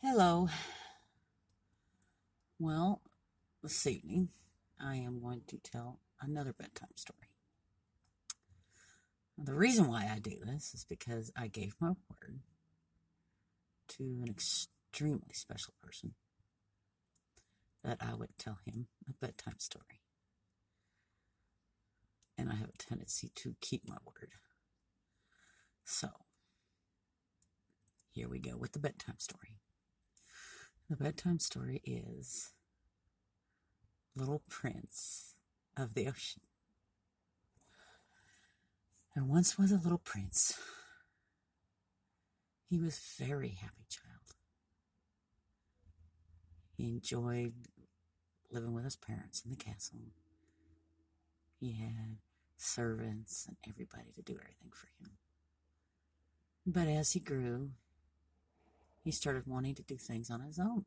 Hello. Well, this evening I am going to tell another bedtime story. The reason why I do this is because I gave my word to an extremely special person that I would tell him a bedtime story. And I have a tendency to keep my word. So, here we go with the bedtime story. The bedtime story is Little Prince of the Ocean. There once was a little prince. He was a very happy child. He enjoyed living with his parents in the castle. He had servants and everybody to do everything for him. But as he grew, he started wanting to do things on his own.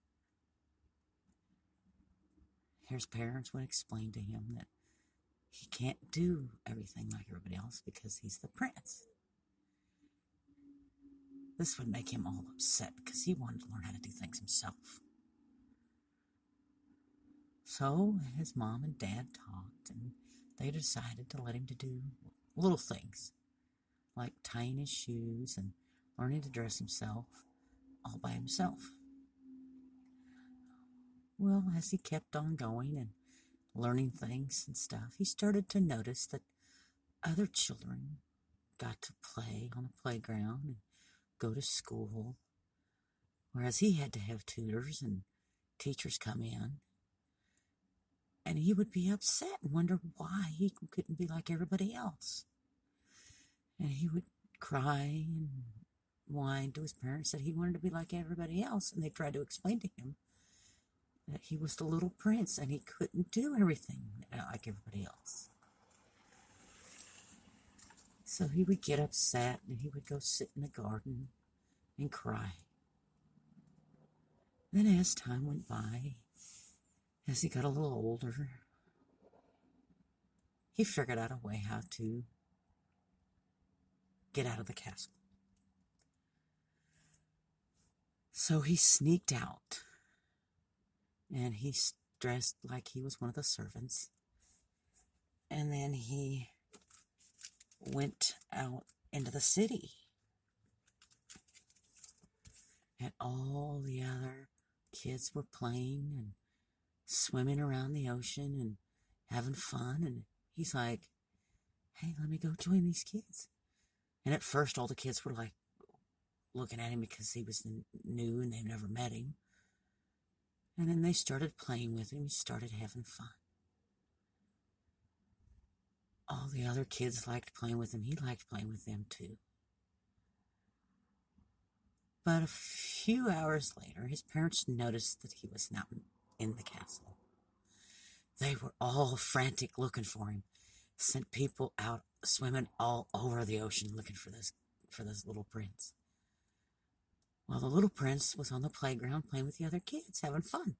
His parents would explain to him that he can't do everything like everybody else because he's the prince. This would make him all upset because he wanted to learn how to do things himself. So his mom and dad talked and they decided to let him to do little things like tying his shoes and learning to dress himself all by himself. Well, as he kept on going and learning things and stuff, he started to notice that other children got to play on the playground and go to school, whereas he had to have tutors and teachers come in. And he would be upset and wonder why he couldn't be like everybody else. And he would cry and whined to his parents that he wanted to be like everybody else, and they tried to explain to him that he was the little prince and he couldn't do everything like everybody else. So he would get upset and he would go sit in the garden and cry. Then, as time went by, as he got a little older, he figured out a way how to get out of the castle. So he sneaked out and he dressed like he was one of the servants. And then he went out into the city. And all the other kids were playing and swimming around the ocean and having fun. And he's like, hey, let me go join these kids. And at first, all the kids were like, looking at him because he was new and they've never met him. And then they started playing with him. He started having fun. All the other kids liked playing with him. He liked playing with them too. But a few hours later, his parents noticed that he was not in the castle. They were all frantic looking for him, sent people out swimming all over the ocean looking for this for this little prince while the little prince was on the playground playing with the other kids, having fun.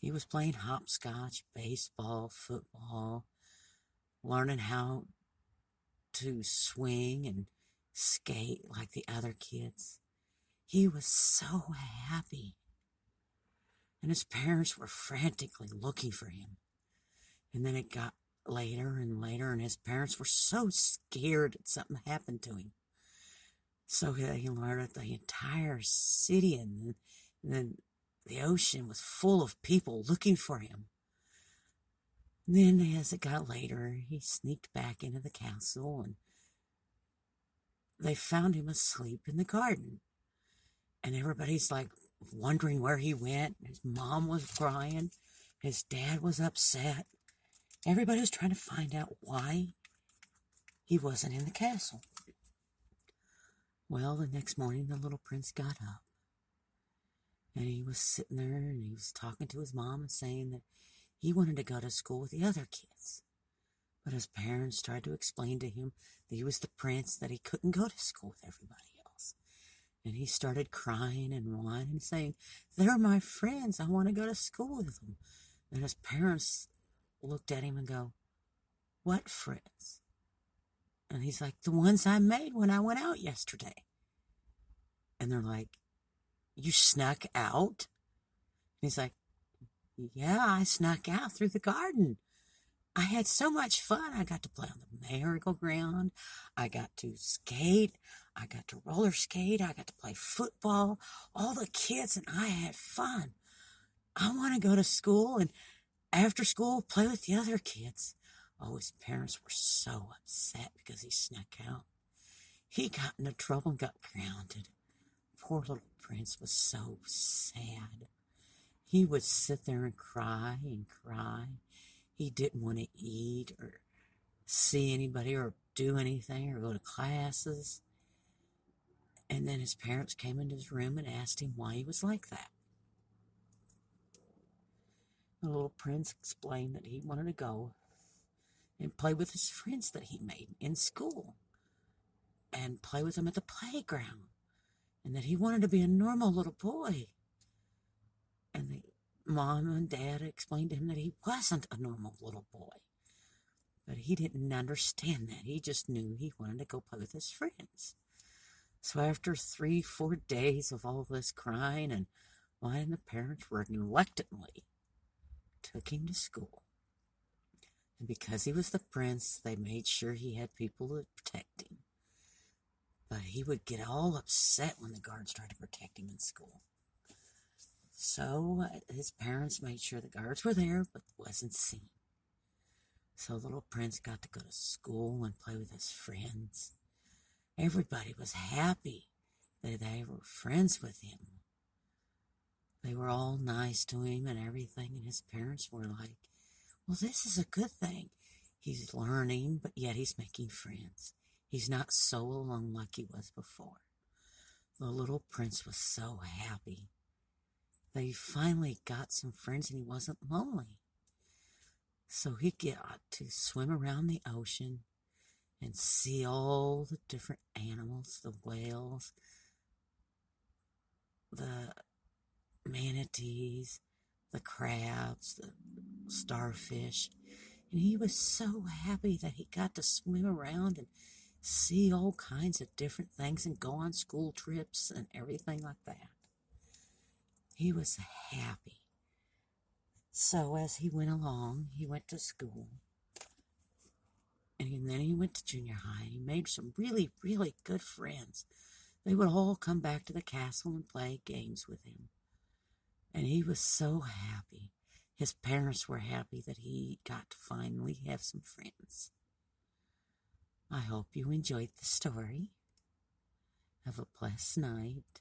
He was playing hopscotch, baseball, football, learning how to swing and skate like the other kids. He was so happy. And his parents were frantically looking for him. And then it got later and later, and his parents were so scared that something happened to him so that he learned that the entire city and then the ocean was full of people looking for him. then, as it got later, he sneaked back into the castle and they found him asleep in the garden. And everybody's like wondering where he went. His mom was crying. His dad was upset. Everybody was trying to find out why he wasn't in the castle. Well, the next morning, the little prince got up and he was sitting there and he was talking to his mom and saying that he wanted to go to school with the other kids. But his parents tried to explain to him that he was the prince, that he couldn't go to school with everybody else. And he started crying and whining and saying, They're my friends. I want to go to school with them. And his parents looked at him and go, What friends? And he's like, The ones I made when I went out yesterday. And they're like, You snuck out? And he's like, Yeah, I snuck out through the garden. I had so much fun. I got to play on the merry-go-round. I got to skate. I got to roller skate. I got to play football. All the kids and I had fun. I want to go to school and after school play with the other kids. Oh, his parents were so upset because he snuck out. He got into trouble and got grounded. Poor little prince was so sad. He would sit there and cry and cry. He didn't want to eat or see anybody or do anything or go to classes. And then his parents came into his room and asked him why he was like that. The little prince explained that he wanted to go and play with his friends that he made in school and play with them at the playground and that he wanted to be a normal little boy. And the mom and dad explained to him that he wasn't a normal little boy. But he didn't understand that. He just knew he wanted to go play with his friends. So after three, four days of all this crying and whining, the parents reluctantly took him to school. And because he was the prince, they made sure he had people to protect him. But he would get all upset when the guards tried to protect him in school. So his parents made sure the guards were there, but wasn't seen. So little Prince got to go to school and play with his friends. Everybody was happy that they were friends with him. They were all nice to him and everything, and his parents were like, Well, this is a good thing. He's learning, but yet he's making friends. He's not so alone like he was before. The little prince was so happy that he finally got some friends and he wasn't lonely. So he got to swim around the ocean and see all the different animals the whales, the manatees, the crabs, the starfish. And he was so happy that he got to swim around and see all kinds of different things and go on school trips and everything like that. He was happy. So as he went along, he went to school. And then he went to junior high. He made some really, really good friends. They would all come back to the castle and play games with him. And he was so happy. His parents were happy that he got to finally have some friends. I hope you enjoyed the story. Have a blessed night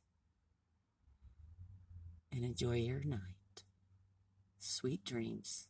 and enjoy your night. Sweet dreams.